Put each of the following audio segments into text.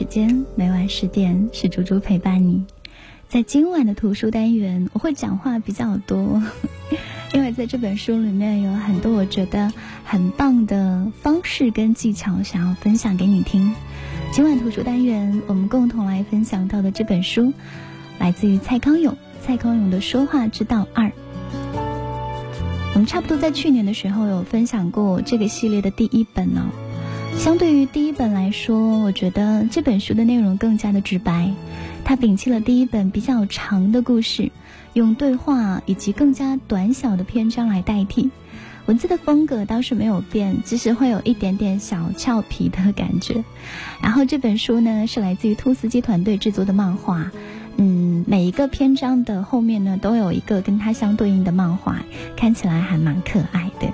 时间，每晚十点是猪猪陪伴你。在今晚的图书单元，我会讲话比较多，因为在这本书里面有很多我觉得很棒的方式跟技巧，想要分享给你听。今晚图书单元，我们共同来分享到的这本书，来自于蔡康永，蔡康永的《说话之道二》。我们差不多在去年的时候有分享过这个系列的第一本呢。相对于第一本来说，我觉得这本书的内容更加的直白。它摒弃了第一本比较长的故事，用对话以及更加短小的篇章来代替。文字的风格倒是没有变，只是会有一点点小俏皮的感觉。然后这本书呢是来自于兔斯基团队制作的漫画，嗯，每一个篇章的后面呢都有一个跟它相对应的漫画，看起来还蛮可爱的。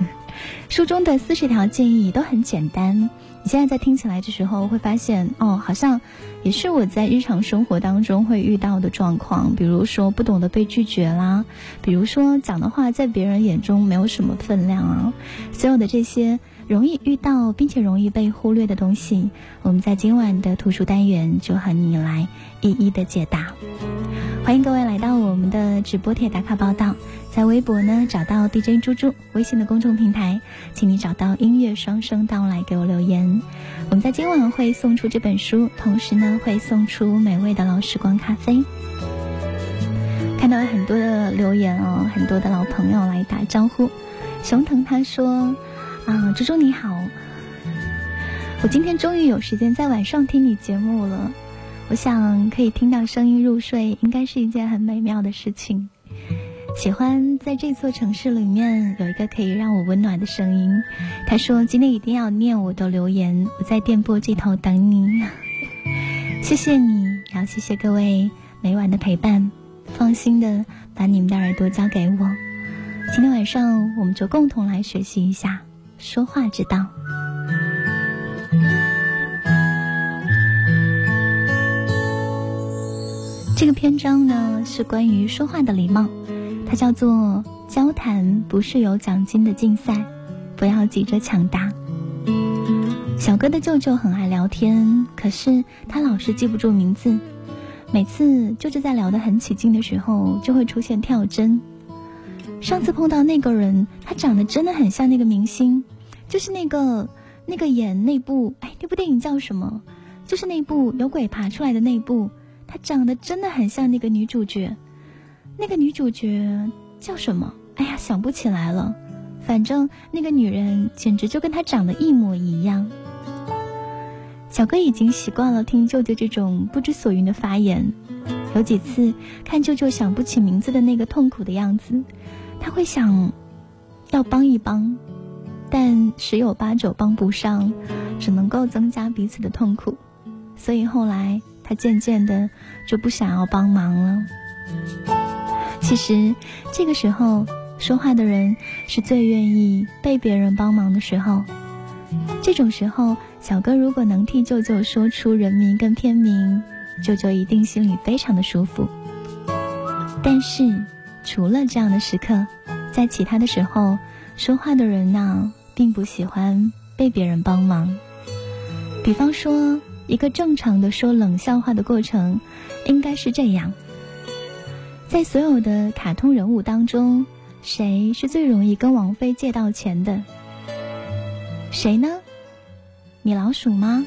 书中的四十条建议都很简单。你现在在听起来的时候，会发现哦，好像也是我在日常生活当中会遇到的状况。比如说不懂得被拒绝啦，比如说讲的话在别人眼中没有什么分量啊，所有的这些容易遇到并且容易被忽略的东西，我们在今晚的图书单元就和你来一一的解答。欢迎各位来到我们的直播贴打卡报道。在微博呢找到 DJ 猪猪，微信的公众平台，请你找到音乐双声道来给我留言。我们在今晚会送出这本书，同时呢会送出美味的老时光咖啡。看到了很多的留言哦，很多的老朋友来打招呼。熊腾他说：“啊，猪猪你好，我今天终于有时间在晚上听你节目了。我想可以听到声音入睡，应该是一件很美妙的事情。”喜欢在这座城市里面有一个可以让我温暖的声音。他说：“今天一定要念我的留言，我在电波这头等你。”谢谢你，然后谢谢各位每晚的陪伴。放心的把你们的耳朵交给我。今天晚上我们就共同来学习一下说话之道。这个篇章呢是关于说话的礼貌。它叫做交谈，不是有奖金的竞赛，不要急着抢答。小哥的舅舅很爱聊天，可是他老是记不住名字。每次舅舅在聊得很起劲的时候，就会出现跳针。上次碰到那个人，他长得真的很像那个明星，就是那个那个演那部哎那部电影叫什么？就是那部有鬼爬出来的那部，他长得真的很像那个女主角。那个女主角叫什么？哎呀，想不起来了。反正那个女人简直就跟她长得一模一样。小哥已经习惯了听舅舅这种不知所云的发言。有几次看舅舅想不起名字的那个痛苦的样子，他会想要帮一帮，但十有八九帮不上，只能够增加彼此的痛苦。所以后来他渐渐的就不想要帮忙了。其实，这个时候说话的人是最愿意被别人帮忙的时候。这种时候，小哥如果能替舅舅说出人名跟片名，舅舅一定心里非常的舒服。但是，除了这样的时刻，在其他的时候，说话的人呢，并不喜欢被别人帮忙。比方说，一个正常的说冷笑话的过程，应该是这样。在所有的卡通人物当中，谁是最容易跟王菲借到钱的？谁呢？米老鼠吗？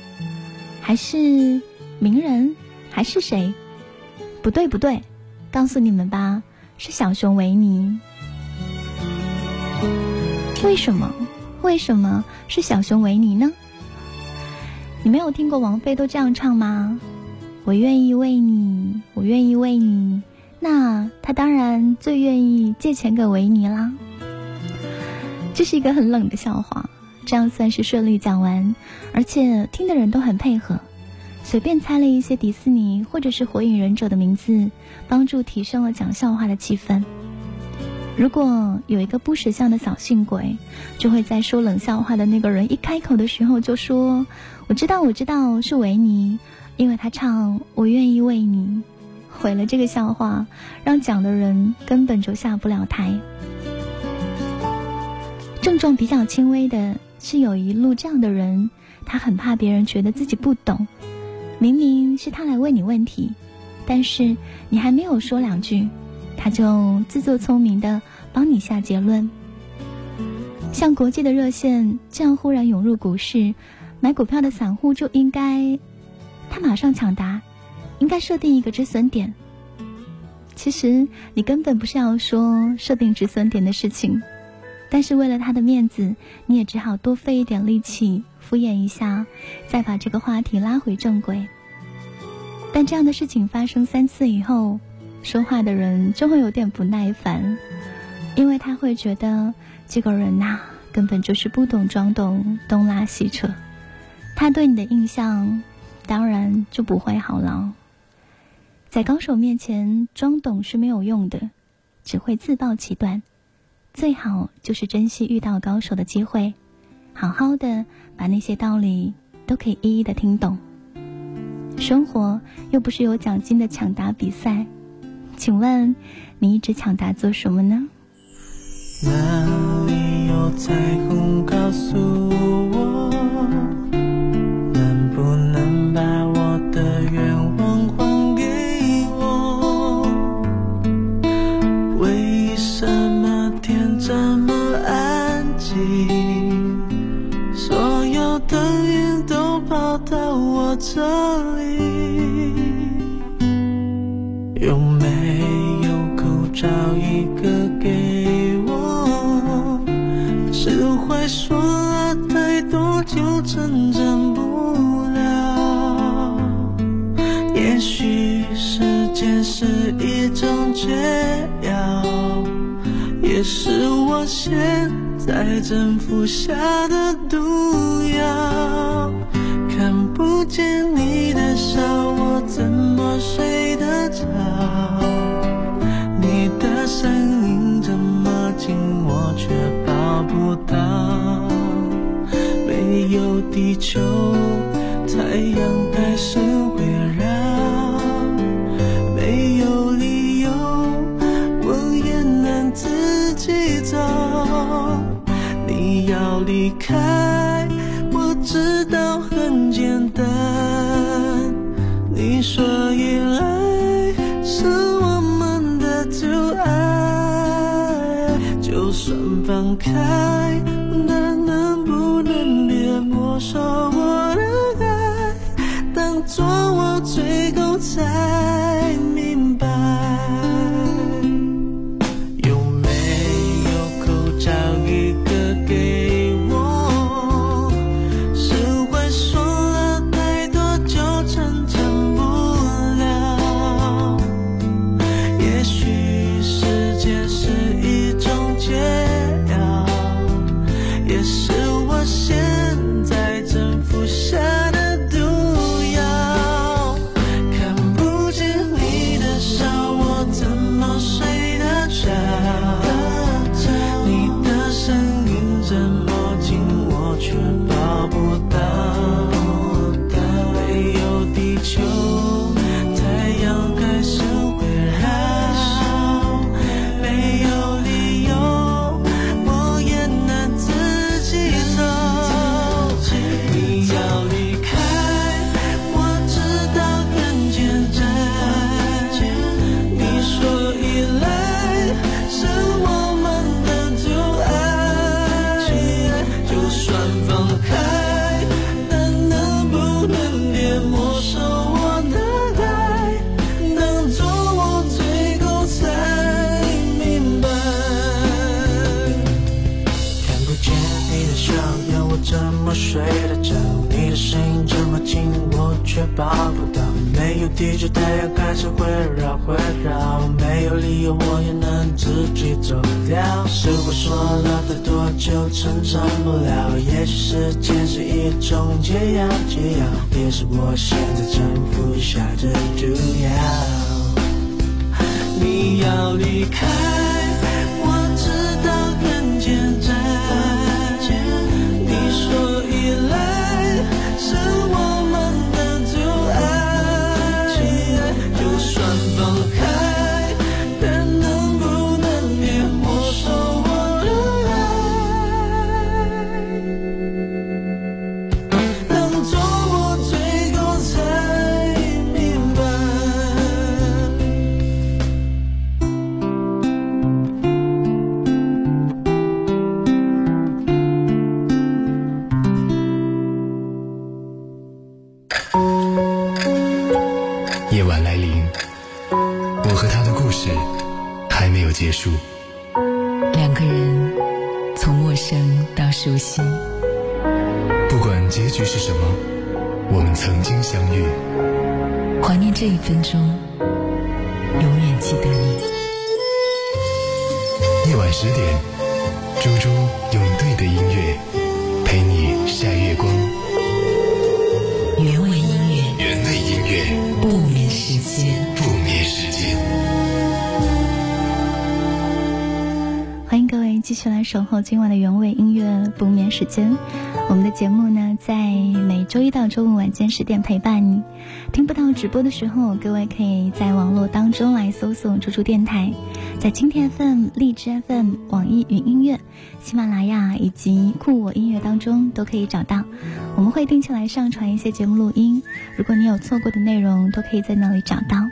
还是名人？还是谁？不对不对，告诉你们吧，是小熊维尼。为什么？为什么是小熊维尼呢？你没有听过王菲都这样唱吗？我愿意为你，我愿意为你。那他当然最愿意借钱给维尼啦。这是一个很冷的笑话，这样算是顺利讲完，而且听的人都很配合，随便猜了一些迪士尼或者是火影忍者的名字，帮助提升了讲笑话的气氛。如果有一个不识相的小性鬼，就会在说冷笑话的那个人一开口的时候就说：“我知道，我知道是维尼，因为他唱我愿意为你。”毁了这个笑话，让讲的人根本就下不了台。症状比较轻微的是有一路这样的人，他很怕别人觉得自己不懂，明明是他来问你问题，但是你还没有说两句，他就自作聪明的帮你下结论。像国际的热线这样忽然涌入股市，买股票的散户就应该，他马上抢答，应该设定一个止损点。其实你根本不是要说设定止损点的事情，但是为了他的面子，你也只好多费一点力气敷衍一下，再把这个话题拉回正轨。但这样的事情发生三次以后，说话的人就会有点不耐烦，因为他会觉得。这个人呐，根本就是不懂装懂，东拉西扯。他对你的印象，当然就不会好了。在高手面前装懂是没有用的，只会自暴其短。最好就是珍惜遇到高手的机会，好好的把那些道理都可以一一的听懂。生活又不是有奖金的抢答比赛，请问你一直抢答做什么呢？哪里有彩虹？告诉不见你的笑，我怎么睡得着？你的声音这么近，我却抱不到。没有地球，太阳还是太但能不能别没收抱不到，没有地球太阳开始围绕围绕，没有理由我也能自己走掉。是我说了太多就成长不了，也许时间是一种解药，解药也是我现在正服下的毒药。你要离开，事还没有结束。两个人从陌生到熟悉，不管结局是什么，我们曾经相遇。怀念这一分钟，永远记得你。夜晚十点，猪猪用对的音乐陪你晒月光。去来守候今晚的原味音乐不眠时间。我们的节目呢，在周一到周五晚间十点陪伴你。听不到直播的时候，各位可以在网络当中来搜索“猪猪电台”，在蜻蜓 FM、荔枝 FM、网易云音乐、喜马拉雅以及酷我音乐当中都可以找到。我们会定期来上传一些节目录音，如果你有错过的内容，都可以在那里找到。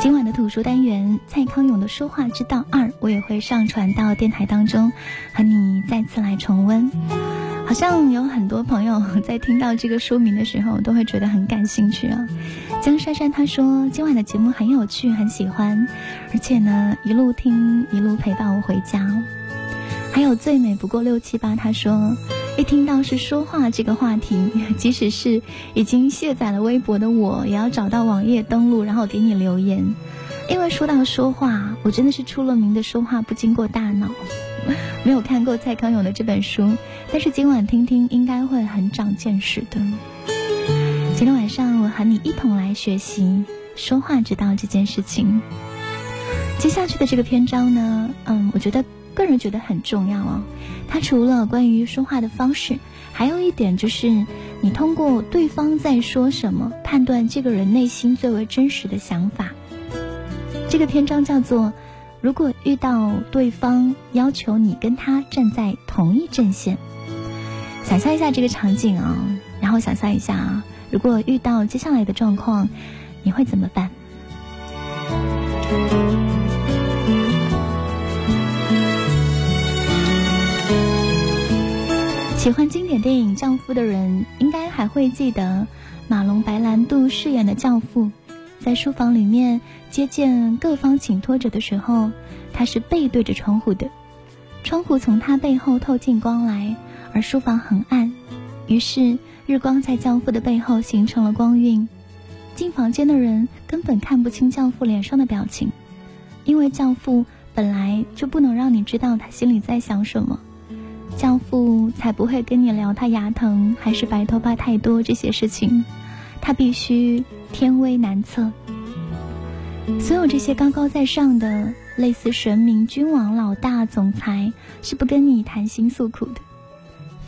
今晚的图书单元蔡康永的《说话之道二》，我也会上传到电台当中，和你再次来重温。好像有很多朋友 在听到这个书名的时候，都会觉得很感兴趣啊。江珊珊她说今晚的节目很有趣，很喜欢，而且呢一路听一路陪伴我回家。还有最美不过六七八，他说一听到是说话这个话题，即使是已经卸载了微博的我，也要找到网页登录，然后给你留言，因为说到说话，我真的是出了名的说话不经过大脑。没有看过蔡康永的这本书，但是今晚听听应该会很长见识的。今天晚上我和你一同来学习说话之道这件事情。接下去的这个篇章呢，嗯，我觉得个人觉得很重要哦。它除了关于说话的方式，还有一点就是你通过对方在说什么，判断这个人内心最为真实的想法。这个篇章叫做。如果遇到对方要求你跟他站在同一阵线，想象一下这个场景啊，然后想象一下啊，如果遇到接下来的状况，你会怎么办？喜欢经典电影《教父》的人，应该还会记得马龙白兰度饰演的教父。在书房里面接见各方请托者的时候，他是背对着窗户的，窗户从他背后透进光来，而书房很暗，于是日光在教父的背后形成了光晕，进房间的人根本看不清教父脸上的表情，因为教父本来就不能让你知道他心里在想什么，教父才不会跟你聊他牙疼还是白头发太多这些事情，他必须。天威难测，所有这些高高在上的、类似神明、君王、老大、总裁，是不跟你谈心诉苦的。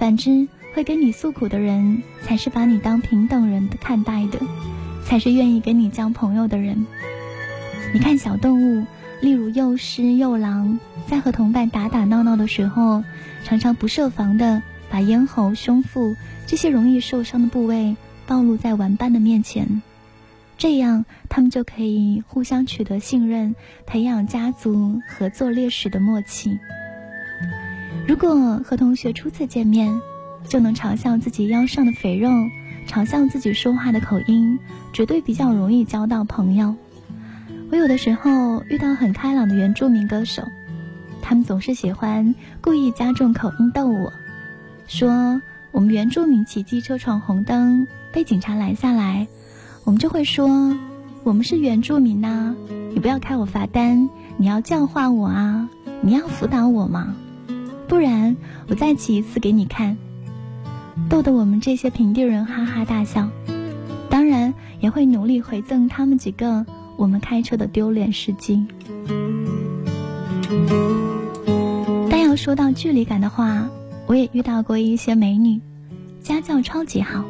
反之，会跟你诉苦的人，才是把你当平等人的看待的，才是愿意跟你交朋友的人。你看小动物，例如幼狮、幼狼，在和同伴打打闹闹的时候，常常不设防的把咽喉、胸腹这些容易受伤的部位暴露在玩伴的面前。这样，他们就可以互相取得信任，培养家族合作猎食的默契。如果和同学初次见面，就能嘲笑自己腰上的肥肉，嘲笑自己说话的口音，绝对比较容易交到朋友。我有的时候遇到很开朗的原住民歌手，他们总是喜欢故意加重口音逗我，说我们原住民骑机车闯红灯，被警察拦下来。我们就会说，我们是原住民呐，你不要开我罚单，你要教化我啊，你要辅导我嘛，不然我再骑一次给你看，逗得我们这些平地人哈哈大笑。当然也会努力回赠他们几个我们开车的丢脸事迹。但要说到距离感的话，我也遇到过一些美女，家教超级好。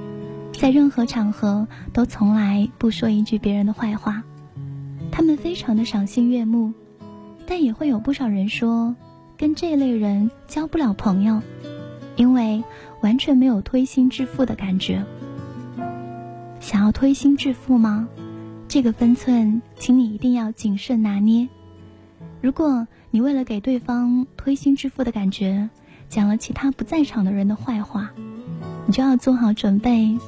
在任何场合都从来不说一句别人的坏话，他们非常的赏心悦目，但也会有不少人说，跟这类人交不了朋友，因为完全没有推心置腹的感觉。想要推心置腹吗？这个分寸，请你一定要谨慎拿捏。如果你为了给对方推心置腹的感觉，讲了其他不在场的人的坏话，你就要做好准备。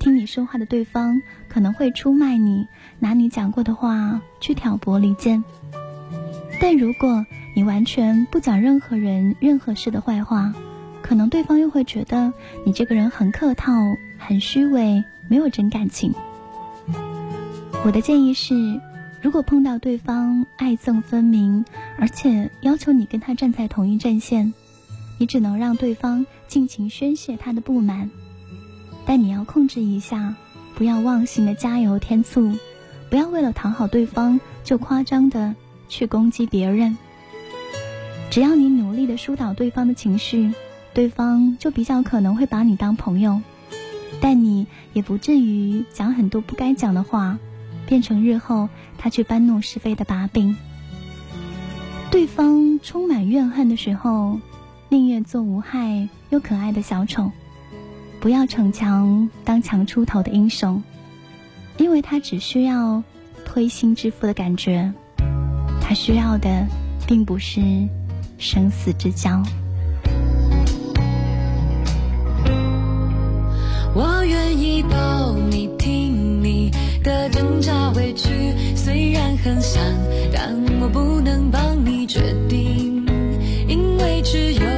听你说话的对方可能会出卖你，拿你讲过的话去挑拨离间。但如果你完全不讲任何人、任何事的坏话，可能对方又会觉得你这个人很客套、很虚伪，没有真感情。我的建议是，如果碰到对方爱憎分明，而且要求你跟他站在同一阵线，你只能让对方尽情宣泄他的不满。但你要控制一下，不要忘形的加油添醋，不要为了讨好对方就夸张的去攻击别人。只要你努力的疏导对方的情绪，对方就比较可能会把你当朋友，但你也不至于讲很多不该讲的话，变成日后他去搬弄是非的把柄。对方充满怨恨的时候，宁愿做无害又可爱的小丑。不要逞强当强出头的英雄，因为他只需要推心置腹的感觉，他需要的并不是生死之交。我愿意抱你，听你的挣扎委屈，虽然很想，但我不能帮你决定，因为只有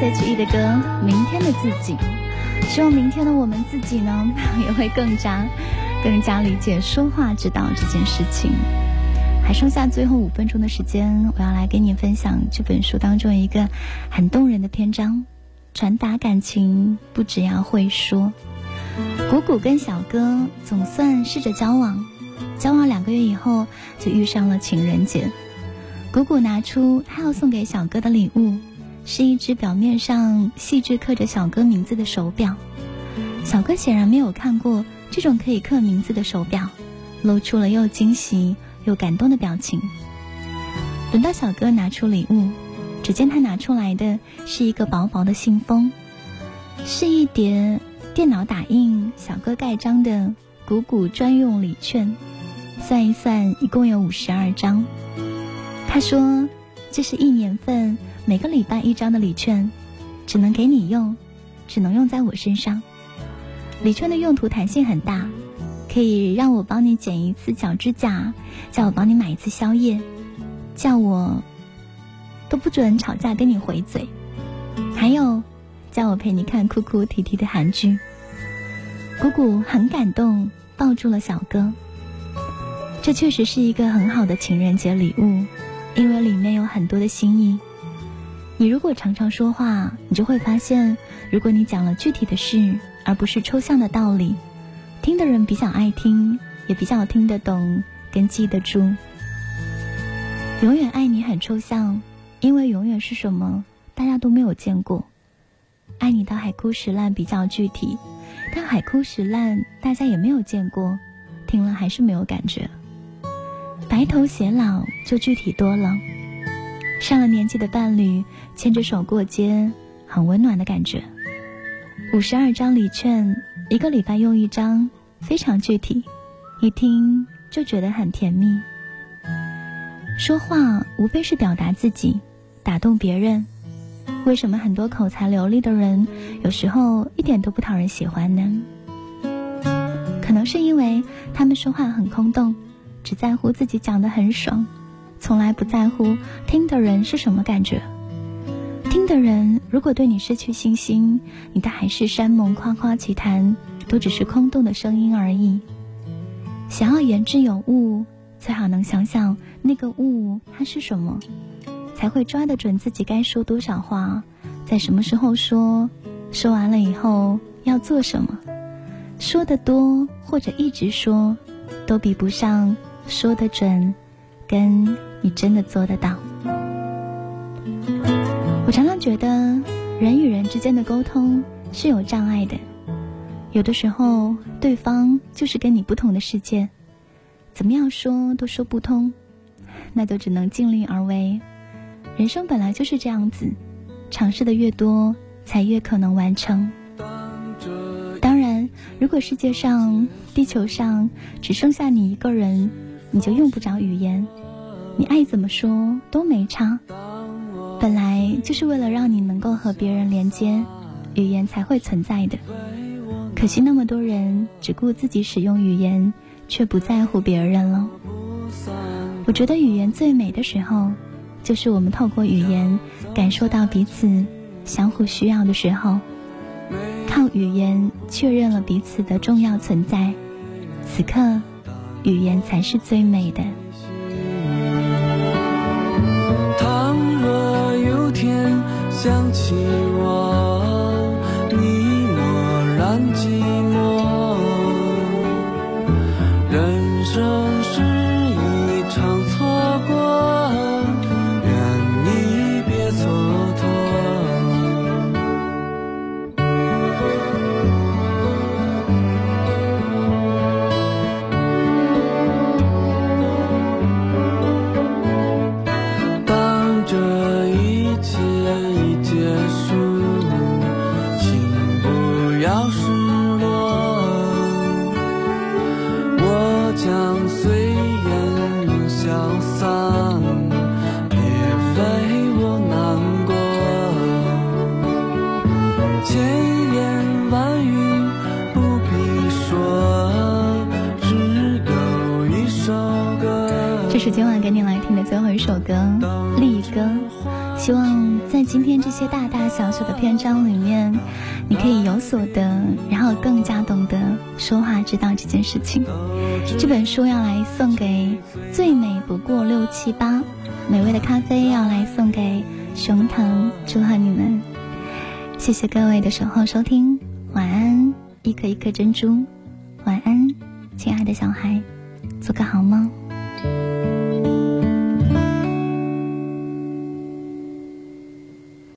H.E. 的歌《明天的自己希望明天的我们自己呢，也会更加、更加理解说话之道这件事情。还剩下最后五分钟的时间，我要来跟你分享这本书当中一个很动人的篇章：传达感情不只要会说。谷谷跟小哥总算试着交往，交往两个月以后就遇上了情人节。谷谷拿出他要送给小哥的礼物，是一只表面上细致刻着小哥名字的手表。小哥显然没有看过这种可以刻名字的手表，露出了又惊喜又感动的表情。轮到小哥拿出礼物，只见他拿出来的是一个薄薄的信封，是一叠电脑打印、小哥盖章的谷谷专用礼券。算一算，一共有五十二张。他说：“这是一年份，每个礼拜一张的礼券，只能给你用，只能用在我身上。礼券的用途弹性很大，可以让我帮你剪一次脚指甲，叫我帮你买一次宵夜，叫我都不准吵架跟你回嘴，还有叫我陪你看哭哭啼啼的韩剧。”姑姑很感动，抱住了小哥。这确实是一个很好的情人节礼物。因为里面有很多的心意，你如果常常说话，你就会发现，如果你讲了具体的事，而不是抽象的道理，听的人比较爱听，也比较听得懂跟记得住。永远爱你很抽象，因为永远是什么大家都没有见过。爱你到海枯石烂比较具体，但海枯石烂大家也没有见过，听了还是没有感觉。白头偕老就具体多了，上了年纪的伴侣牵着手过街，很温暖的感觉。五十二张礼券，一个礼拜用一张，非常具体，一听就觉得很甜蜜。说话无非是表达自己，打动别人。为什么很多口才流利的人有时候一点都不讨人喜欢呢？可能是因为他们说话很空洞。只在乎自己讲的很爽，从来不在乎听的人是什么感觉。听的人如果对你失去信心，你的海誓山盟、夸夸其谈，都只是空洞的声音而已。想要言之有物，最好能想想那个物它是什么，才会抓得准自己该说多少话，在什么时候说，说完了以后要做什么。说的多或者一直说，都比不上。说得准，跟你真的做得到。我常常觉得，人与人之间的沟通是有障碍的。有的时候，对方就是跟你不同的世界，怎么样说都说不通，那就只能尽力而为。人生本来就是这样子，尝试的越多，才越可能完成。当然，如果世界上、地球上只剩下你一个人，你就用不着语言，你爱怎么说都没差。本来就是为了让你能够和别人连接，语言才会存在的。可惜那么多人只顾自己使用语言，却不在乎别人了。我觉得语言最美的时候，就是我们透过语言感受到彼此相互需要的时候，靠语言确认了彼此的重要存在。此刻。语言才是最美的。想起我，今天这些大大小小的篇章里面，你可以有所得，然后更加懂得说话之道这件事情。这本书要来送给最美不过六七八，美味的咖啡要来送给熊腾，祝贺你们！谢谢各位的守候收听，晚安，一颗一颗珍珠，晚安，亲爱的小孩，做个好梦。